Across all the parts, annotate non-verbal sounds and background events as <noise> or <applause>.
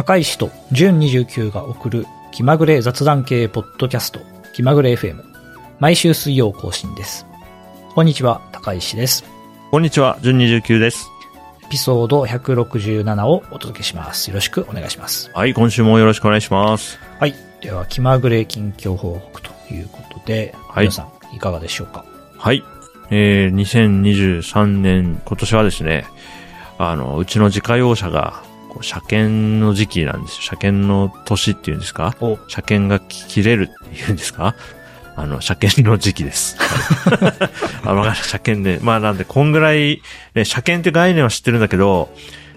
高石と純29が送る気まぐれ雑談系ポッドキャスト気まぐれ FM 毎週水曜更新です。こんにちは、高石です。こんにちは、純29です。エピソード167をお届けします。よろしくお願いします。はい、今週もよろしくお願いします。はい。では、気まぐれ近況報告ということで、はい皆さんいかがでしょうか？はい。えー、2023年、今年はですね、あの、うちの自家用車が、こう車検の時期なんですよ。車検の年っていうんですか？お、車検が切れるっていうんですか？あの、車検の時期です。は <laughs> いあ、わかる。車検ね。まあなんで、こんぐらい、ね、車検って概念は知ってるんだけど、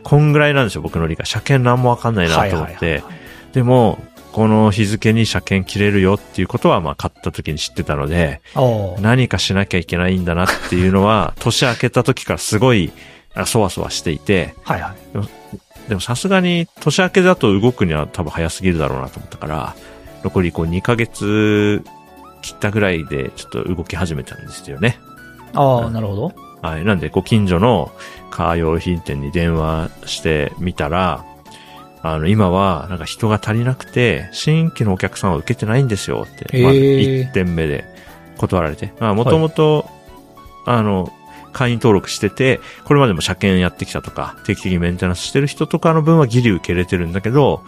こんぐらいなんですよ、僕の理解。車検なんもわかんないなと思って。はいはいはいはいでも、この日付に車検切れるよっていうことは、まあ買った時に知ってたので、何かしなきゃいけないんだなっていうのは、年明けた時からすごい、あそわそわしていて、はいはい。でもさすがに年明けだと動くには多分早すぎるだろうなと思ったから、残りこう2ヶ月切ったぐらいでちょっと動き始めたんですよね。ああ、うんなるほど。はい。なんで、ご近所のカー用品店に電話してみたら、あの、今は、なんか人が足りなくて、新規のお客さんは受けてないんですよって、まず1点目で断られて。まあ、もともと、あの、会員登録してて、これまでも車検やってきたとか、定期的にメンテナンスしてる人とかの分はギリ受け入れてるんだけど、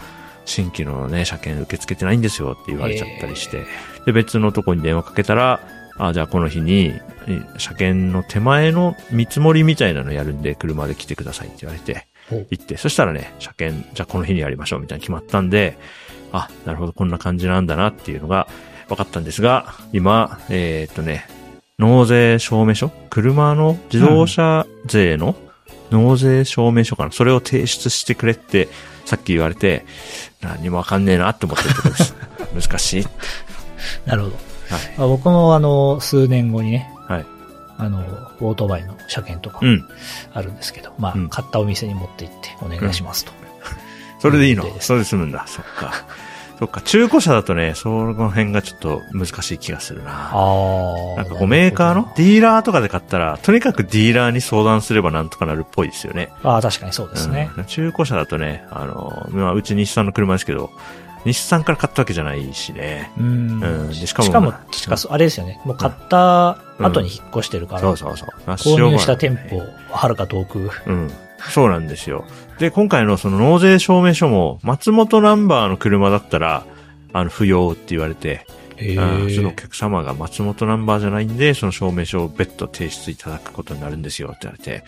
新規のね、車検受け付けてないんですよって言われちゃったりして。で、別のとこに電話かけたら、あ、じゃあこの日に、え車検の手前の見積もりみたいなのやるんで、車で来てくださいって言われて、お行って、そしたらね、車検、じゃあこの日にやりましょうみたいに決まったんで、あ、なるほど、こんな感じなんだなっていうのが分かったんですが、今、えーっとね、納税証明書？車の自動車税の？納税証明書かな？それを提出してくれって、さっき言われて、何もわかんねえなって思ってるとです。<laughs> 難しい。なるほど。はい。まあ、僕もあの、数年後にね、はい。あの、オートバイの車検とかうん。あるんですけど、まあ、うん買ったお店に持って行ってお願いしますと。それでいいの？<laughs> それで済むんだ。そっか。そっか。中古車だとね、その辺がちょっと難しい気がするな。ああ。なんかこうメーカーのディーラーとかで買ったら、とにかくディーラーに相談すればなんとかなるっぽいですよね。ああ、確かにそうですね。うん中古車だとね、あの、まあ、うち日産の車ですけど、日産から買ったわけじゃないしね。うん。うんでししかも、かもしかも、あれですよね。もう買った後に引っ越してるから、そうそうそう。購入した店舗。舗、はるか遠く。うん。そうなんですよ。で、今回のその納税証明書も、松本ナンバーの車だったら、あの、不要って言われて、へうんそのおえ。客様が松本ナンバーじゃないんで、その証明書を別途提出いただくことになるんですよって言われて、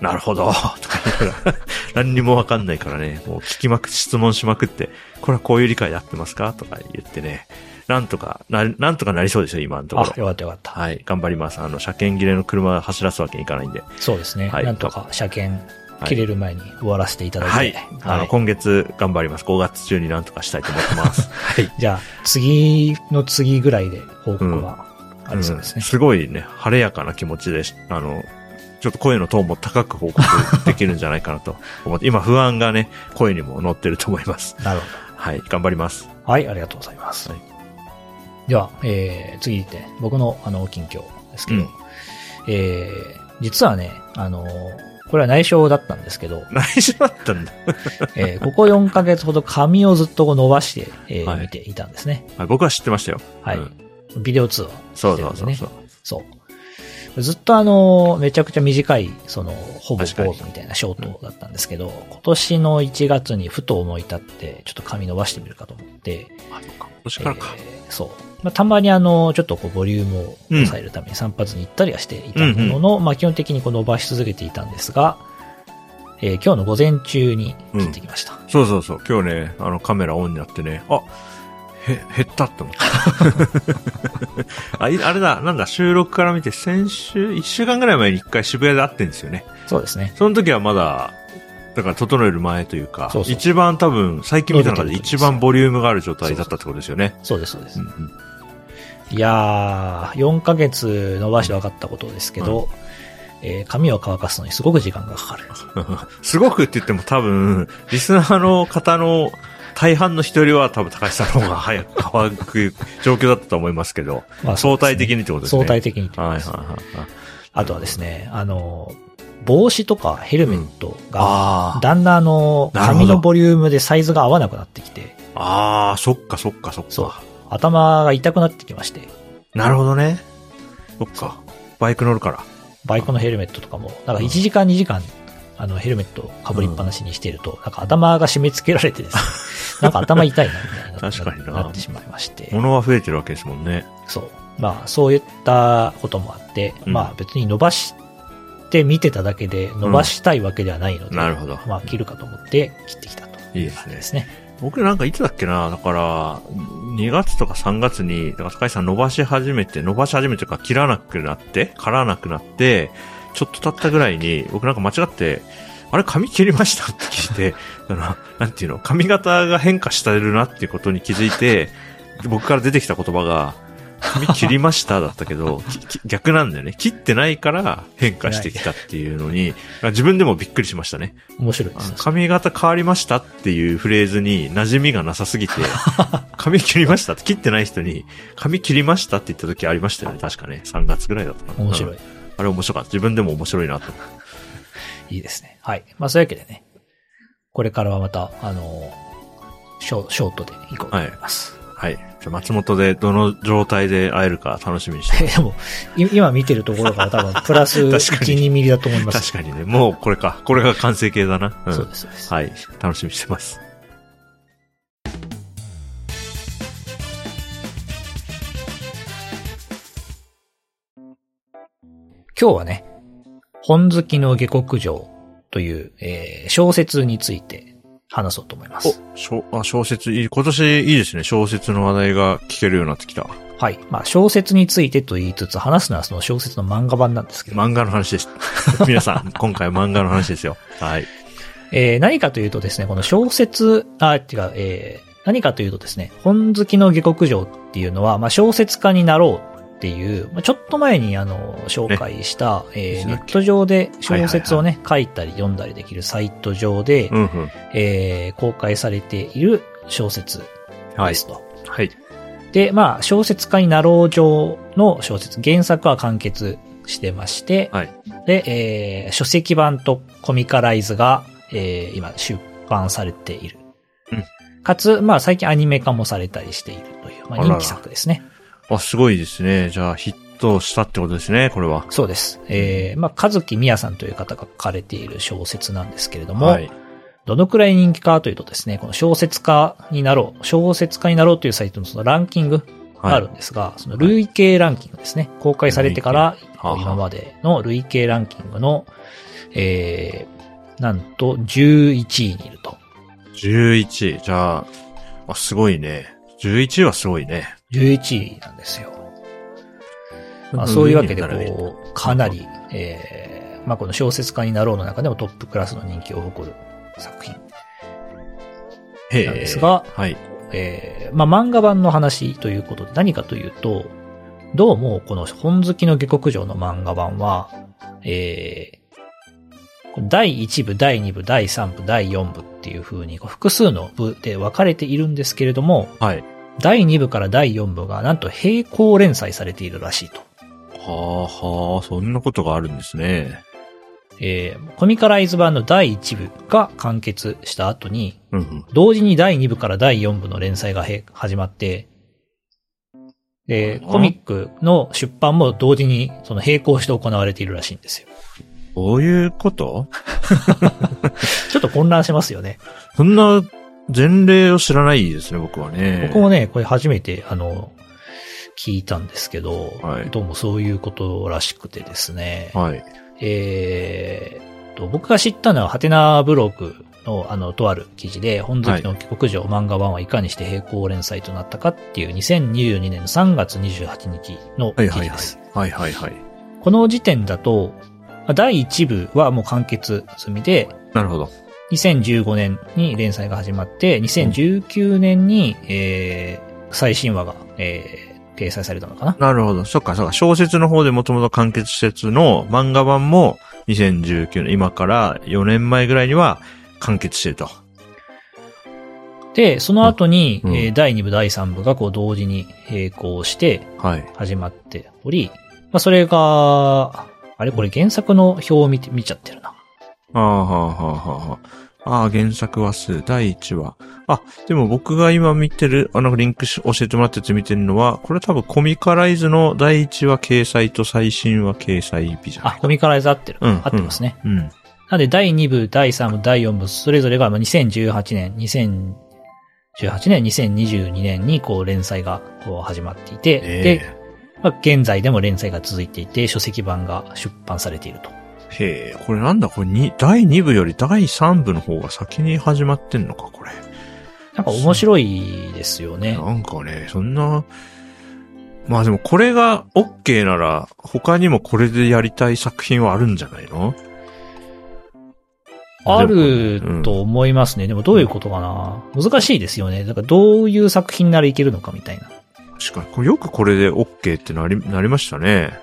なるほどとか言いながら、<laughs> 何にもわかんないからね、もう聞きまく、質問しまくって、これはこういう理解で合ってますか？とか言ってね、なんとかな、なんとかなりそうですよ、今のとこあ、ろ。よかったよかった。はい、頑張ります。あの、車検切れの車走らすわけにいかないんで。そうですね。はいなんとか車検はい切れる前に終わらせていただいて。はい。あの、今月頑張ります。5月中になんとかしたいと思ってます。<laughs> はい。じゃあ、次の次ぐらいで報告はありそうですね。んすごいね、晴れやかな気持ちでし、あの、ちょっと声のトーンも高く報告できるんじゃないかなと思って、<laughs> 今不安がね、声にも乗ってると思います。なるほはい、頑張ります。ど。はい、ありがとうございます。はいでは、えー、次行って、僕のあの、近況ですけど、うんえー、実はね、あの、これは内緒だったんですけど、<laughs> 内緒だったんだ。<laughs> えーここ4ヶ月ほど髪をずっとこう伸ばして、えーはい見ていたんですね。はい僕は知ってましたよ。はい。うんビデオ通話そう。そうそうそう。そう。ずっとあの、めちゃくちゃ短い、その、ほぼポーズみたいなショートだったんですけど、今年の1月にふと思い立って、ちょっと髪伸ばしてみるかと思って、あ、そうか。今年からか。えーそう。まあ、たまにあの、ちょっとこう、ボリュームを抑えるために散髪に行ったりはしていたものの、まあ、基本的にこう伸ばし続けていたんですが、えー今日の午前中に切ってきました。そうそうそう。今日ね、あのカメラオンになってね、あ、へ、減ったって思った。<laughs> あ、いあれだ、なんだ、収録から見て先週、一週間ぐらい前に一回渋谷で会ってんですよね。そうですね。その時はまだ、だから整える前というか、そうそう一番多分、最近見た中で一番ボリュームがある状態だったってことですよね。そうです、そうです。うんうんいやー、4ヶ月伸ばして分かったことですけど、えー髪を乾かすのにすごく時間がかかる。<laughs> すごくって言っても多分、リスナーの方の大半の人よりは多分高橋さんの方が早く <laughs> 乾く状況だったと思いますけど、まあ相対的にってことですね。相対的にってことです。はいはいはいはい。あとはですね、あの、帽子とかヘルメットが。だんだんあの、なるほど紙のボリュームでサイズが合わなくなってきて、ああ、そっかそっかそっか。そう。頭が痛くなってきまして、なるほどね。そっか。バイク乗るから。バイクのヘルメットとかも、なんか1時間2時間、あの、ヘルメットを被りっぱなしにしていると、なんか頭が締め付けられてですね、<laughs> なんか頭痛いな、みたいな。確かにななってしまいまして。物は増えてるわけですもんね。そう。まあ、そういったこともあって、うんまあ別に伸ばして見てただけで伸ばしたいわけではないので、なるほど。まあ切るかと思って切ってきたといいですねで。すね。僕なんかいつだっけなだから、2月とか3月に、だから高橋さん伸ばし始めて、伸ばし始めてか切らなくなって、刈らなくなって、ちょっと経ったぐらいに、僕なんか間違って、あれ髪切りましたって聞いて、<laughs> あの、なんていうの、髪型が変化してるなっていうことに気づいて、僕から出てきた言葉が、髪切りましただったけど、<laughs> 逆なんだよね。切ってないから変化してきたっていうのに、自分でもびっくりしましたね。面白いですね。髪型変わりましたっていうフレーズに馴染みがなさすぎて、<laughs> 髪切りましたって切ってない人に、髪切りましたって言った時ありましたよね。確かね。3月ぐらいだったかな。面白いうん。あれ面白かった。自分でも面白いなと。いいですね。はい。まあそういうわけでね、これからはまた、あの、ショショートで行こうと思います。はい。じゃあ松本でどの状態で会えるか楽しみにして。<laughs> でも、い今見てるところから多分、<laughs> プラス1、確かに2ミリだと思います。確かにね。もうこれか。これが完成形だな。うんそうです、そうです。はい。楽しみにしてます。今日はね、本好きの下克上という、えー小説について話そうと思います。お、小あ小説いい、今年いいですね。小説の話題が聞けるようになってきた。はい。まあ、小説についてと言いつつ、話すのはその小説の漫画版なんですけど、漫画の話です。<laughs> 皆さん、今回漫画の話ですよ。はい。えー何かというとですね、この小説、あ、違う、えー何かというとですね、本好きの下克上っていうのは、まあ、小説家になろうっていう、まあ、ちょっと前にあの、紹介した、えーネット上で小説をね、書いたり読んだりできるサイト上で、うんうん。えー公開されている小説はい。ですと。はい。で、まあ、小説家になろう上の小説、原作は完結してまして、はい。で、えー書籍版とコミカライズが、えー今出版されている。うんかつ、まあ最近アニメ化もされたりしているという、まあ人気作ですね。あ、すごいですね。じゃあ、ヒットしたってことですね、これは。そうです。えーまあ、かずきみやさんという方が書かれている小説なんですけれども、はい。どのくらい人気かというとですね、この小説家になろう、小説家になろうというサイトのそのランキングがあるんですが、その累計ランキングですね。公開されてから今までの累計ランキングの、えー、なんと11位にいると。11位。じゃあ、あ、すごいね。11位はすごいね。11位なんですよ。まあ、そういうわけで、こう、かなり、えー、まあ、この小説家になろうの中でもトップクラスの人気を誇る作品。なんですがはい。えー、まあ、漫画版の話ということで何かというと、どうもこの本好きの下克上の漫画版は、えー、第1部、第2部、第3部、第4部っていう風に複数の部で分かれているんですけれども、はい。第2部から第4部がなんと並行連載されているらしいと。はあはあ、そんなことがあるんですね。えー、コミカライズ版の第1部が完結した後に、うんうん。同時に第2部から第4部の連載がへ始まって、で、あコミックの出版も同時にその並行して行われているらしいんですよ。どういうこと？<laughs> ちょっと混乱しますよね。そんな前例を知らないですね、僕はね。僕もね、これ初めて、あの、聞いたんですけど、はいどうもそういうことらしくてですね。はい。えーっと、僕が知ったのは、ハテナブログの、あの、とある記事で、本好きの帰国上漫画版はいかにして並行連載となったかっていう2022年3月28日のはいはいはい記事です。。はいはいはい。この時点だと、まあ第1部はもう完結済みで、なるほど。2015年に連載が始まって、2019年に、えー、最新話が、えー掲載されたのかな。なるほど。そっかそっか。小説の方でもともと完結施設の漫画版も2019年、今から4年前ぐらいには完結してると。で、その後に、うんえー第2部、第3部がこう同時に並行してはい。始まっており、まあ、それが、ああれこれ原作の表を見て、見ちゃってるな。ああ、はあ、はあ、はあ。ああ、原作話数、第1話。あ、でも僕が今見てる、あの、リンクし教えてもらったやつ見てるのは、これ多分コミカライズの第1話掲載と最新話掲載日じゃないあ、コミカライズ合ってる。うん合ってますね。うん。なので、第2部、第3部、第4部、それぞれがまあ2018年、2018年、2022年にこう連載がこう始まっていて、で、えまあ、現在でも連載が続いていて、書籍版が出版されていると。えへえ、これなんだ？これに、第2部より第3部の方が先に始まってんのか、これ。なんか面白いですよね。なんかね、そんな、まあでもこれが OK なら、他にもこれでやりたい作品はあるんじゃないの？あると思いますね。でもどういうことかな？難しいですよね。だからどういう作品ならいけるのかみたいな。確かに、これよくこれで OK ってなり、なりましたね。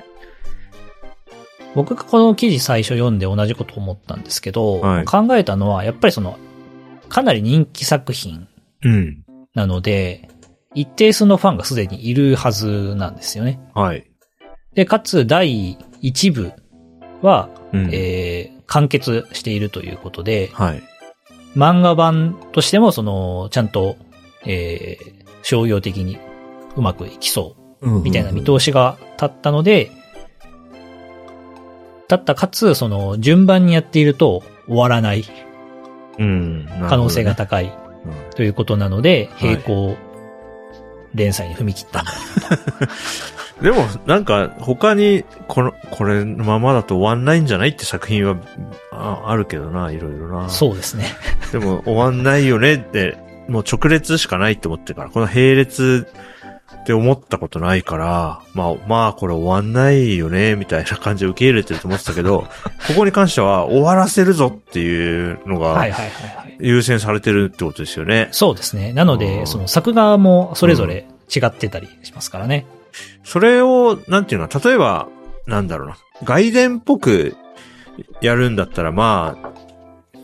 僕がこの記事最初読んで同じこと思ったんですけど、はい考えたのは、やっぱりその、かなり人気作品うん。なので、一定数のファンがすでにいるはずなんですよね。はい。で、かつ第1部は、うん。えー完結しているということで、はい。漫画版としてもその、ちゃんと、えー商業的にうまくいきそうみたいな見通しが立ったので、立ったかつ、その、順番にやっていると終わらないうん。可能性が高いうんということなので、はい並行連載に踏み切ったんだ。<laughs> でも、なんか、他に、この、これのままだと終わんないんじゃないって作品は、ああるけどな、いろいろな。そうですね。でも、終わんないよねって、もう直列しかないって思ってるから、この並列って思ったことないから、まあ、まあ、これ終わんないよね、みたいな感じで受け入れてると思ってたけど、<laughs> ここに関しては終わらせるぞっていうのが。優先されてるってことですよね。そうですね。なのうで、んその作画もそれぞれ違ってたりしますからね。それを、なんていうのは、例えば、なんだろうな、外伝っぽくやるんだったら、まあ、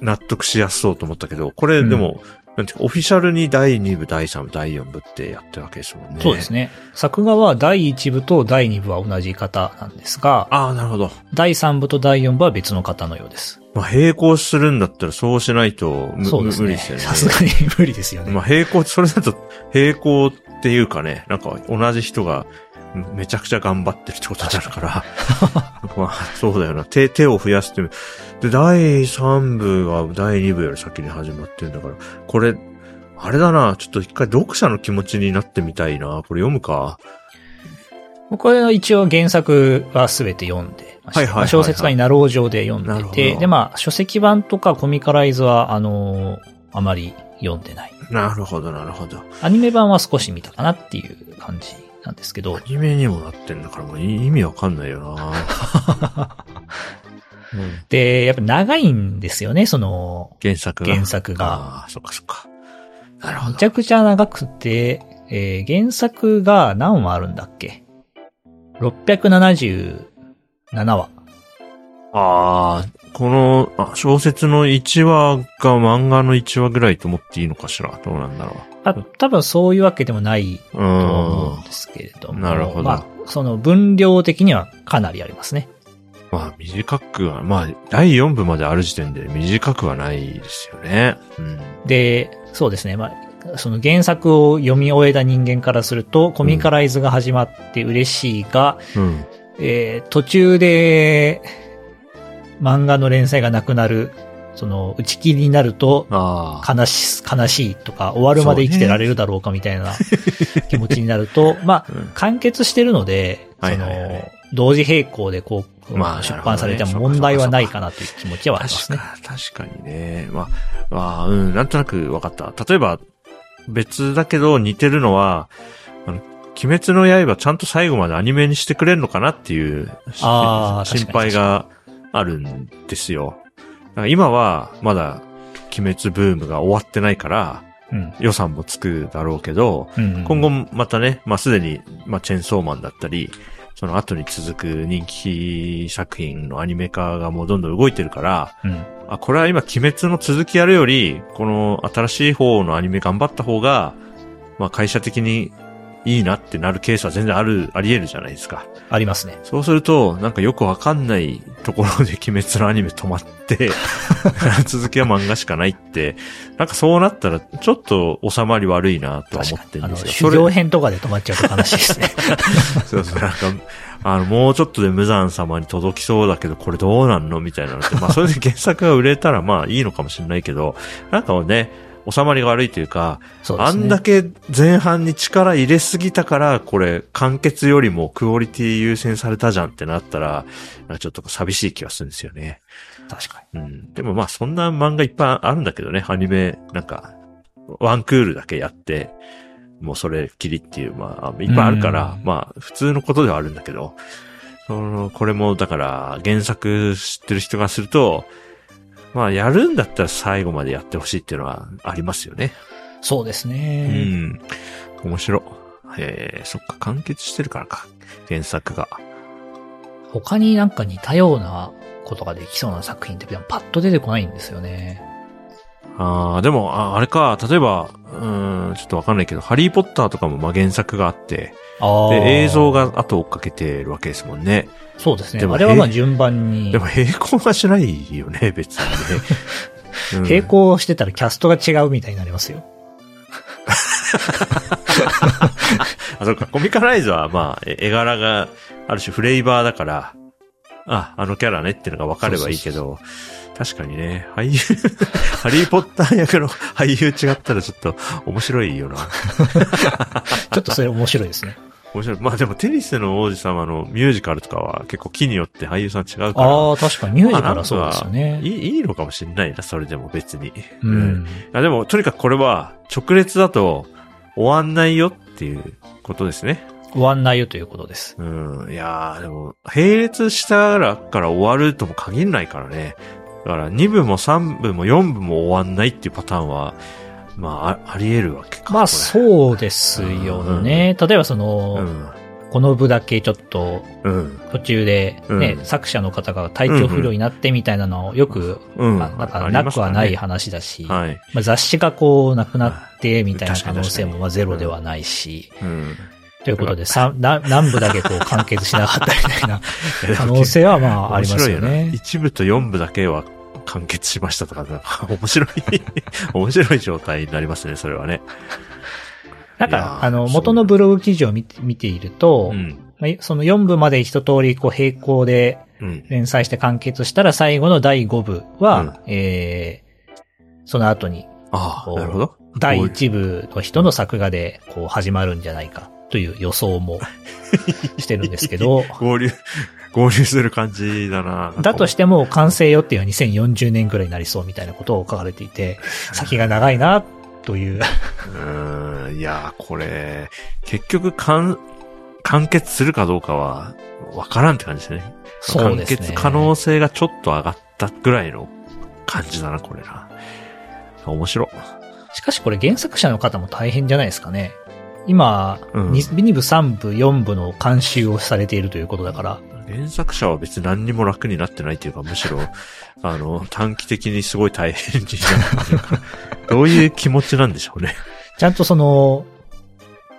納得しやすそうと思ったけど、これでも、なんていうか、オフィシャルに第2部、第3部、第4部ってやってるわけですもんね。そうですね。作画は第1部と第2部は同じ方なんですが、ああ、なるほど。第3部と第4部は別の方のようです。まあ、並行するんだったらそうしないとむそうですね。無理ですよね。さすがに無理ですよね。まあ、並行、それだと、並行っていうかね、なんか同じ人がめちゃくちゃ頑張ってるってことになるから、<laughs> まあ、そうだよな。手、手を増やすっていう。で、第3部が第2部より先に始まってるんだから、これ、あれだな、ちょっと一回読者の気持ちになってみたいな。これ読むか？僕は一応原作は全て読んではいはいはいはいまあ小説家になろう上で読なんでて、どで、まあ、書籍版とかコミカライズは、あのーあまり読んでない。なるほど、なるほど。アニメ版は少し見たかなっていう感じなんですけどア、ニメにもなってんだから、もう意味わかんないよな。<laughs> うんで、やっぱ長いんですよね、その、原作が。原作が。ああ、そっかそっか。なるほどめち。ゃくちゃ長くて、えー原作が何話あるんだっけ ?677 話。ああ、このあ小説の1話が漫画の1話ぐらいと思っていいのかしら？どうなんだろた多分そういうわけでもないう。うと思うんん。ですけれども。なるほどまあ、その分量的にはかなりありますね。まあ短くは、まあ第4部まである時点で短くはないですよね。うん。で、そうですね。まあ、その原作を読み終えた人間からすると、コミカライズが始まって嬉しいが、うん。えー途中で、漫画の連載がなくなる、その、打ち切りになると。悲し、悲しいとか、終わるまで生きてられるだろうかみたいな <laughs> 気持ちになると、まあ、うん完結してるので、そはいはいはいの、同時並行でこう、まあ出版されても問題はないかなという気持ちはありますね。確か、確かにね。まあ、まあ、うん、なんとなく分かった。例えば、別だけど似てるのは、あの、鬼滅の刃ちゃんと最後までアニメにしてくれるのかなっていう心配があるんですよ。今はまだ鬼滅ブームが終わってないからうん。予算もつくだろうけど、うん今後またね、まあ、すでに、まあ、チェンソーマンだったり、その後に続く人気作品のアニメ化がもうどんどん動いてるから、うん。あ、これは今鬼滅の続きやるより、この新しい方のアニメ頑張った方が、まあ会社的にいいなってなるケースは全然ある、あり得るじゃないですか。ありますね。そうすると、なんかよくわかんないところで鬼滅のアニメ止まって、<laughs> 続きは漫画しかないって、なんかそうなったら、ちょっと収まり悪いなとは思ってるんですよ。修行編とかで止まっちゃうと悲しいですね。そう <laughs> そう、なんか、あの、もうちょっとで無惨様に届きそうだけど、これどうなんのみたいなのって、まあ、それで原作が売れたら、まあ、いいのかもしれないけど、なんかね、収まりが悪いというか、ね。あんだけ前半に力入れすぎたから、これ、完結よりもクオリティ優先されたじゃんってなったら、ちょっと寂しい気がするんですよね。確かうん。でもまあ、そんな漫画いっぱいあるんだけどね、アニメ、なんか、ワンクールだけやって、もうそれきりっていう、まあ、いっぱいあるからう、んまあ、普通のことではあるんだけど、その、これも、だから、原作知ってる人がすると、まあ、やるんだったら最後までやってほしいっていうのはありますよね。に。そうですうね。ん。面白い。えー、そっか、完結してるからか。原作が。他になんか似たようなことができそうな作品ってパッと出てこないんですよね。ああ、でも、ああれか、例えば、うーん、ちょっとわかんないけど、ハリーポッターとかもまあ原作があって。で、映像。が後追っかけてるわけですもんね。そうですね。でもあれはまあ順番にで。も並行はしないよね、別にね。<laughs> うん並行してたらキャストが違うみたいになりますよ。<laughs> あ、そうか、コミカライズはまあ、え絵柄がある種フレーバーだから、あ、あのキャラねっていうのが分かればいいけど、確かにね、俳優、<laughs> ハリーポッター役の <laughs> 俳優違ったらちょっと面白いよな。<laughs> ちょっとそれ面白いですね。面白い。まあでもテニスの王子様のミュージカルとかは結構木によって俳優さん違うから。ああ、確かにミュージカルはそうですよね。いい、いいのかもしれないな、それでも別に。うん。あでも、とにかくこれは、直列だと終わんないよっていうことですね。終わんないよということです。うん。いやー、でも、並列したらから終わるとも限らないからね。だから、2部も3部も4部も終わんないっていうパターンは、まあ、ああり得るわけか。まあう。そうですよね。例えばその、うん。この部だけちょっとうん。途中でね、うん作者の方が体調不良になってみたいなのをよく、うん。まあなんかなくはない話だし、はい。まあ、雑誌がこうなくなってみたいな可能性もまあゼロではないし、うん。ということで、さな南部だけこう完結しなかったみたいな <laughs> 可能性はまあありますよね。一部と四部だけは完結しましたとか、なんか <laughs> 面白い、<laughs> 面白い状態になりますね、それはね。なんか、あの、元のブログ記事を見て見ていると、うん。まあその4部まで一通りこう並行でうん。連載して完結したら最後の第5部は、うんえー、その後にああ、なるほど。第1部の人の作画でこう始まるんじゃないかという予想も <laughs> してるんですけど、合流、合流する感じだな。だとしても完成予定は2040年くらいになりそうみたいなことを書かれていて、先が長いなという。うーん、いやー、これ、結局、完、完結するかどうかは、わからんって感じですね。そうですね。完結可能性がちょっと上がったぐらいの感じだな、これな。面白。しかしこれ原作者の方も大変じゃないですかね。今、うん2部、3部、4部の監修をされているということだから、原作者は別に何にも楽になってないっていうか、むしろ、<laughs> あの、短期的にすごい大変になってるから、どういう気持ちなんでしょうね。ちゃんとその、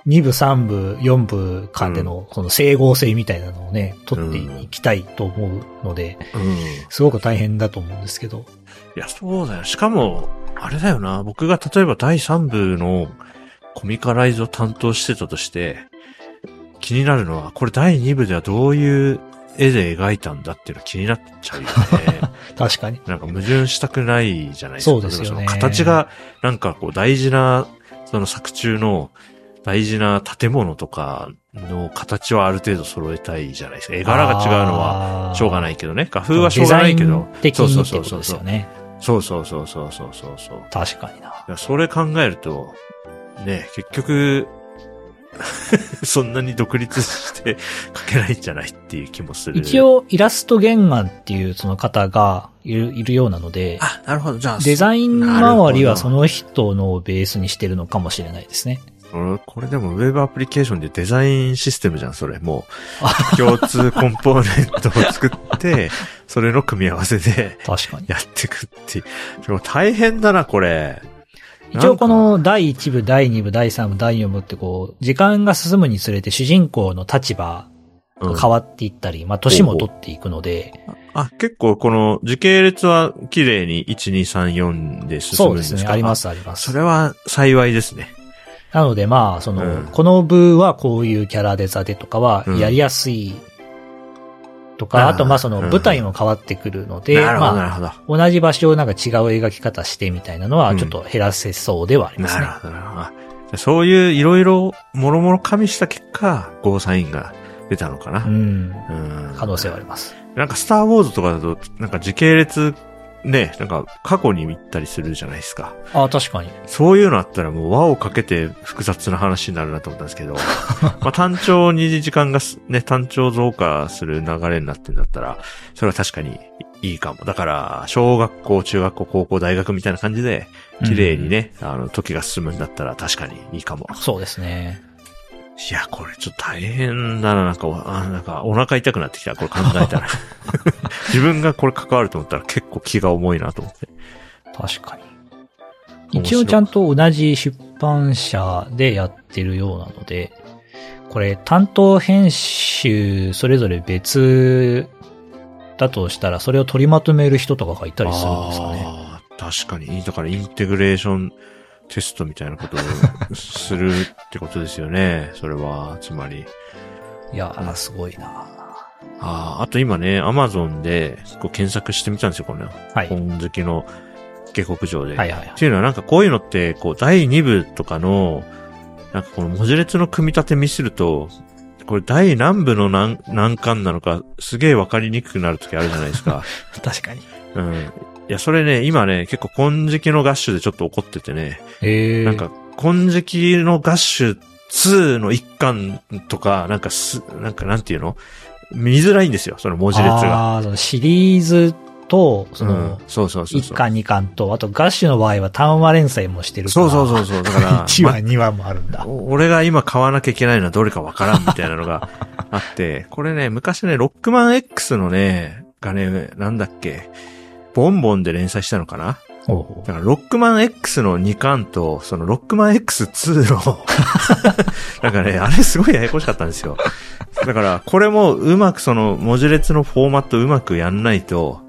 2部、3部、4部間でのその整合性みたいなのをね、取っていきたいと思うので、うん。すごく大変だと思うんですけど。いや、そうだよ。しかも、あれだよな。僕が例えば第3部のコミカライズを担当してたとして、気になるのは、これ第2部ではどういう絵で描いたんだっていうの気になっちゃうよね。<laughs> 確かに。なんか矛盾したくないじゃないですか。そうですよね形が、なんかこう大事な、その作中の大事な建物とかの形はある程度揃えたいじゃないですか。絵柄が違うのははしょうがないけどね。画風はしょうがないけど。的にってそうことそうそうそう。ですよね。そうそうそうそうそうそうそう。確かにな。それ考えると、ね、結局、<laughs> そんなに独立して描けないんじゃないっていう気もする。一、応、イラスト原案っていうその方がいるいるようなので、あ、なるほど。じゃあ、デザイン周りはその人のベースにしてるのかもしれないですね。これ？これでもウェブアプリケーションでデザインシステムじゃん、それ。もう、共通コンポーネントを作って、<laughs> それの組み合わせで確かに。やっていくっていう。でも大変だな、これ。一応この第1部、第2部、第3部、第4部ってこう、時間が進むにつれて主人公の立場うん。が変わっていったり、まあ年も取っていくので、あ、結構この時系列は綺麗に1、2、3、4で進そうでね、むんですすかありま。すあります。そ。れは幸いですね。なのでまあ、その、うん。この部はこういうキャラデザでとかはうん。やりやすいとか、あとまあそのうん舞台も変わってくるので、ま。あ、同じ場所をなんか違う描き方してみたいなのはちょっと減らせそうではありますね。なるほど、なるほど。そういういろいろ、もろもろ加味した結果、ゴーサインが出たのかな。うん。うん可能性はあります。なんかスターウォーズとかだと、なんか時系列、ね、なんか過去に行ったりするじゃないですか。ああ、確かに。そういうのあったらもう輪をかけて複雑な話になるなと思ったんですけど、<laughs> まあ単調に時間がすね、単調増加する流れになってんだったら、それは確かにいいかも。だから、小学校、中学校、高校、大学みたいな感じで、綺麗にね、あの、時が進むんだったら確かにいいかも。そうですね。いや、これちょっと大変だな、なんか、あなんかお腹痛くなってきた、これ考えたら。<laughs> 自分がこれ関わると思ったら結構気が重いなと思って。確かに。一応ちゃんと同じ出版社でやってるようなので、これ担当編集それぞれ別だとしたら、それを取りまとめる人とかがいたりするんですかね。ああ、確かに。だからインテグレーションテストみたいなことをするってことですよね。<laughs> それは、つまり。いやー、すごいなああ、あと今ね、アマゾンでこう検索してみたんですよ、このはい。本好きの下克上で。はいはいはいっていうのはなんかこういうのって、こう第2部とかの、なんかこの文字列の組み立て見すると、これ第何部の何何巻なのかすげえわかりにくくなるときあるじゃないですか。<laughs> 確かに。うん。いや、それね、今ね、結構金色のガッシュでちょっと怒っててね、ええー。なんか、金色のガッシュ2の一巻とか、なんかす、なんかなんていうの？見づらいんですよ、その文字列が。あーそのシリーズと、そうんの、そうそうそうそう。1巻2巻と、あとガッシュの場合は単話連載もしてるから。そうそうそうそう。だから、<laughs> 1話2話もあるんだ。お俺が今買わなきゃいけないのはどれかわからんみたいなのがあって、これね、昔ね、ロックマン X のね、がね、なんだっけ、ボンボンで連載したのかな？ほうほうだから、ロックマン X の2巻と、そのロックマン X2 の、<laughs> なんかね、あれすごいややこしかったんですよ。だから、これもうまくその文字列のフォーマットうまくやんないと、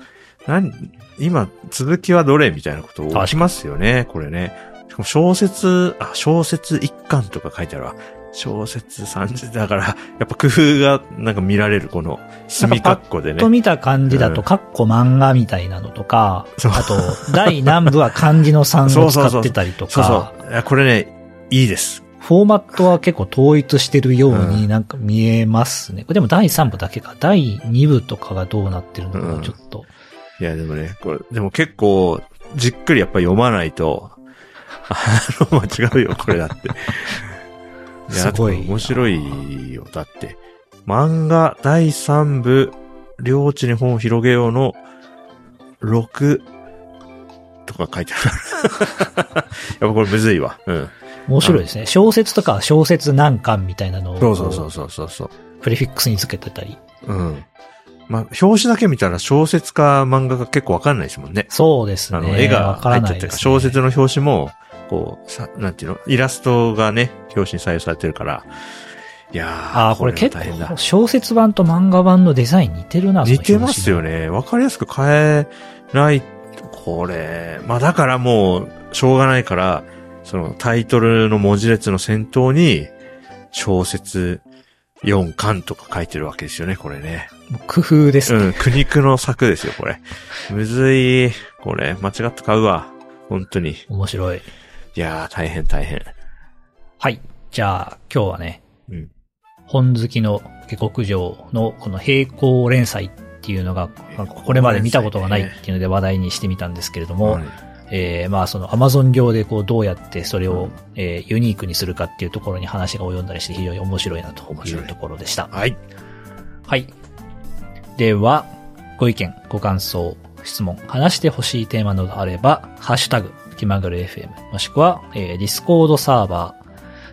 なん、今、続きはどれみたいなこと起きますよね、これね。しかも小説、あ、小説1巻とか書いてあるわ。小説30、だから、やっぱ工夫がなんか見られる、この、墨括弧でねと。見た感じだと、うんカッコ漫画みたいなのとか、そうあと、第何部は漢字の3を使ってたりとそうそか、う。いやこれね、いいです。フォーマットは結構統一してるよううになんか見えますね。これでも第3部だけか。第2部とかがどうなってるのかうんちょっと。いや、でもね、これ、でも結構、じっくりやっぱ読まないと、あの、間違うよ、これだって。すごい面白いよ。だって、漫画第3部、領地に本を広げようの、6、とか書いてある。<laughs> やっぱこれむずいわ。うん。面白いですね。小説とかは小説何巻みたいなのを、そうそうそうそうそう。プレフィックスにつけてたり。うん。まあ、表紙だけ見たら小説か漫画か結構わかんないですもんね。そうですね。あの、絵が入っちゃってる、ね小説の表紙も、こう、さ、なんていうの？イラストがね、表紙に採用されてるから。いやー。ああ、これは結構小説版と漫画版のデザイン似てるな、似てますよね。ね。わかりやすく変えない、これ。まあだからもう、しょうがないから、そのタイトルの文字列の先頭に、小説4巻とか書いてるわけですよね、これね。工夫ですね。うん、苦肉の策ですよ、これ。むずい。これ、間違って買うわ。本当に。い面白い。やー、大変大変。はい。じゃあ、今日はね、うん本好きの下克上のこの並行連載っていうのが、まあこれまで見たことがないっていうので話題にしてみたんですけれども、はいえーまあその Amazon 上でこうどうやってそれを、えーユニークにするかっていうところに話が及んだりして非常に面白いなというところでした。はい。はい。では、ご意見、ご感想、質問、話してほしいテーマなどあれば、ハッシュタグ、気まぐれ FM、もしくは、えー、ディスコードサーバー、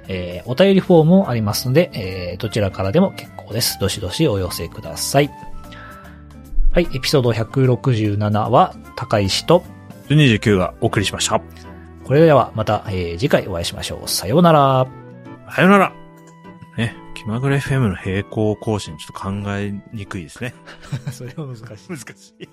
えー、お便りフォームもありますので、えー、どちらからでも結構です。どしどしお寄せください。はい、エピソード167は、高石と、29がお送りしました。これではまた、えー次回お会いしましょう。さようなら。さよならね、気まぐれ FM の並行更新ちょっと考えにくいですね。<laughs> それは難しい。<laughs> 難しい。